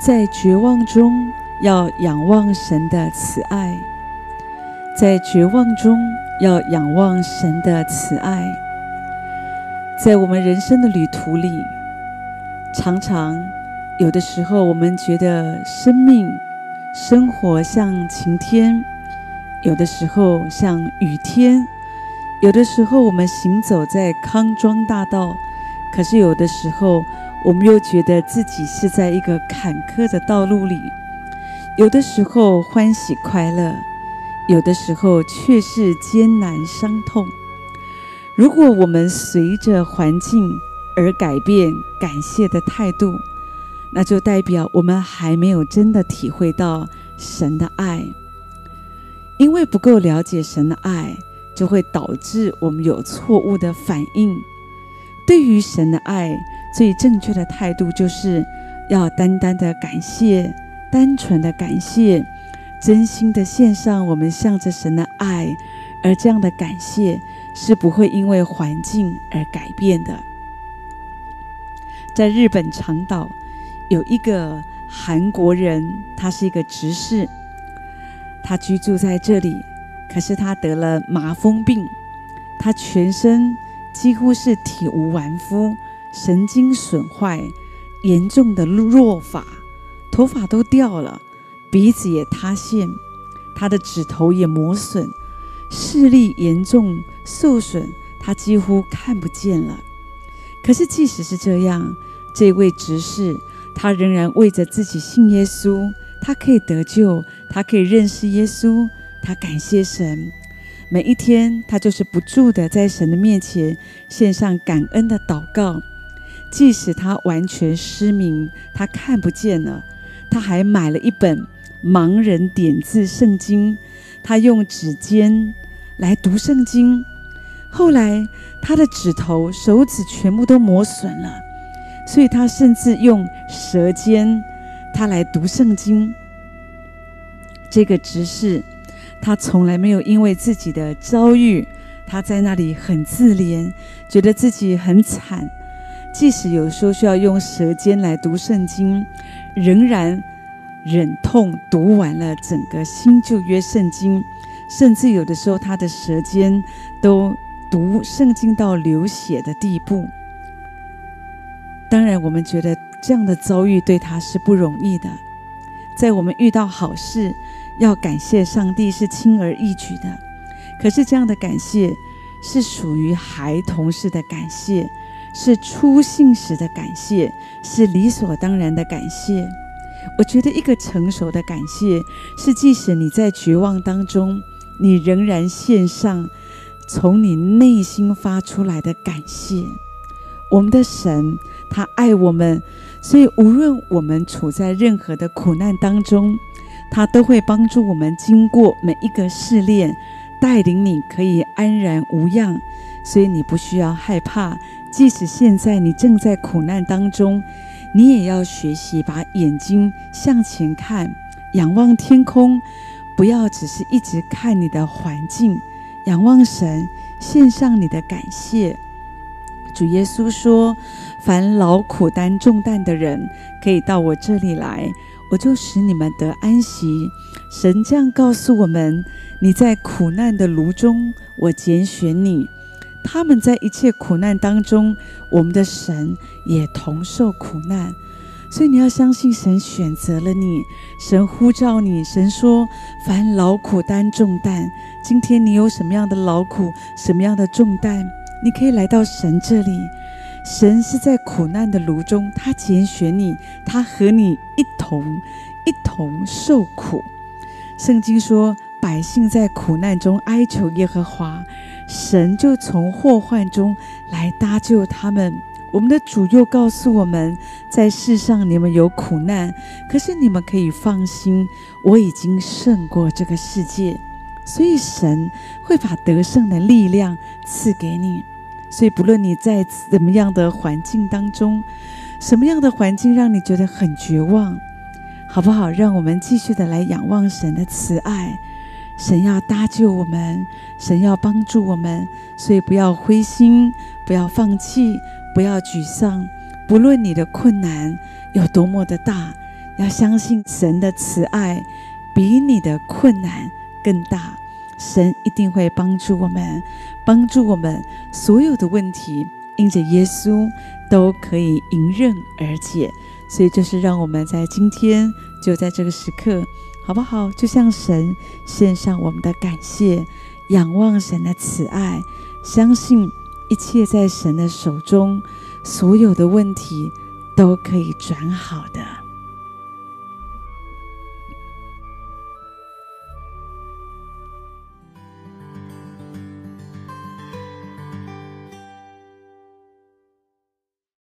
在绝望中要仰望神的慈爱，在绝望中要仰望神的慈爱。在我们人生的旅途里，常常有的时候，我们觉得生命、生活像晴天，有的时候像雨天，有的时候我们行走在康庄大道，可是有的时候，我们又觉得自己是在一个坎坷的道路里，有的时候欢喜快乐，有的时候却是艰难伤痛。如果我们随着环境而改变感谢的态度，那就代表我们还没有真的体会到神的爱。因为不够了解神的爱，就会导致我们有错误的反应。对于神的爱，最正确的态度就是要单单的感谢，单纯的感谢，真心的献上我们向着神的爱，而这样的感谢。是不会因为环境而改变的。在日本长岛，有一个韩国人，他是一个执事，他居住在这里，可是他得了麻风病，他全身几乎是体无完肤，神经损坏，严重的弱发，头发都掉了，鼻子也塌陷，他的指头也磨损。视力严重受损，他几乎看不见了。可是，即使是这样，这位执事他仍然为着自己信耶稣，他可以得救，他可以认识耶稣，他感谢神。每一天，他就是不住的在神的面前献上感恩的祷告。即使他完全失明，他看不见了，他还买了一本盲人点字圣经，他用指尖。来读圣经，后来他的指头、手指全部都磨损了，所以他甚至用舌尖，他来读圣经。这个执事，他从来没有因为自己的遭遇，他在那里很自怜，觉得自己很惨。即使有时候需要用舌尖来读圣经，仍然忍痛读完了整个新旧约圣经。甚至有的时候，他的舌尖都读圣经到流血的地步。当然，我们觉得这样的遭遇对他是不容易的。在我们遇到好事，要感谢上帝是轻而易举的。可是，这样的感谢是属于孩童式的感谢，是初信时的感谢，是理所当然的感谢。我觉得一个成熟的感谢，是即使你在绝望当中。你仍然献上从你内心发出来的感谢。我们的神，他爱我们，所以无论我们处在任何的苦难当中，他都会帮助我们经过每一个试炼，带领你可以安然无恙。所以你不需要害怕，即使现在你正在苦难当中，你也要学习把眼睛向前看，仰望天空。不要只是一直看你的环境，仰望神，献上你的感谢。主耶稣说：“凡劳苦担重担的人，可以到我这里来，我就使你们得安息。”神这样告诉我们：你在苦难的炉中，我拣选你；他们在一切苦难当中，我们的神也同受苦难。所以你要相信神选择了你，神呼召你，神说：“凡劳苦担重担，今天你有什么样的劳苦，什么样的重担，你可以来到神这里。神是在苦难的炉中，他拣选你，他和你一同一同受苦。圣经说，百姓在苦难中哀求耶和华，神就从祸患中来搭救他们。”我们的主又告诉我们，在世上你们有苦难，可是你们可以放心，我已经胜过这个世界。所以神会把得胜的力量赐给你。所以不论你在怎么样的环境当中，什么样的环境让你觉得很绝望，好不好？让我们继续的来仰望神的慈爱。神要搭救我们，神要帮助我们，所以不要灰心，不要放弃。不要沮丧，不论你的困难有多么的大，要相信神的慈爱比你的困难更大，神一定会帮助我们，帮助我们所有的问题，因着耶稣都可以迎刃而解。所以，就是让我们在今天，就在这个时刻，好不好？就向神献上我们的感谢，仰望神的慈爱，相信一切在神的手中，所有的问题都可以转好的。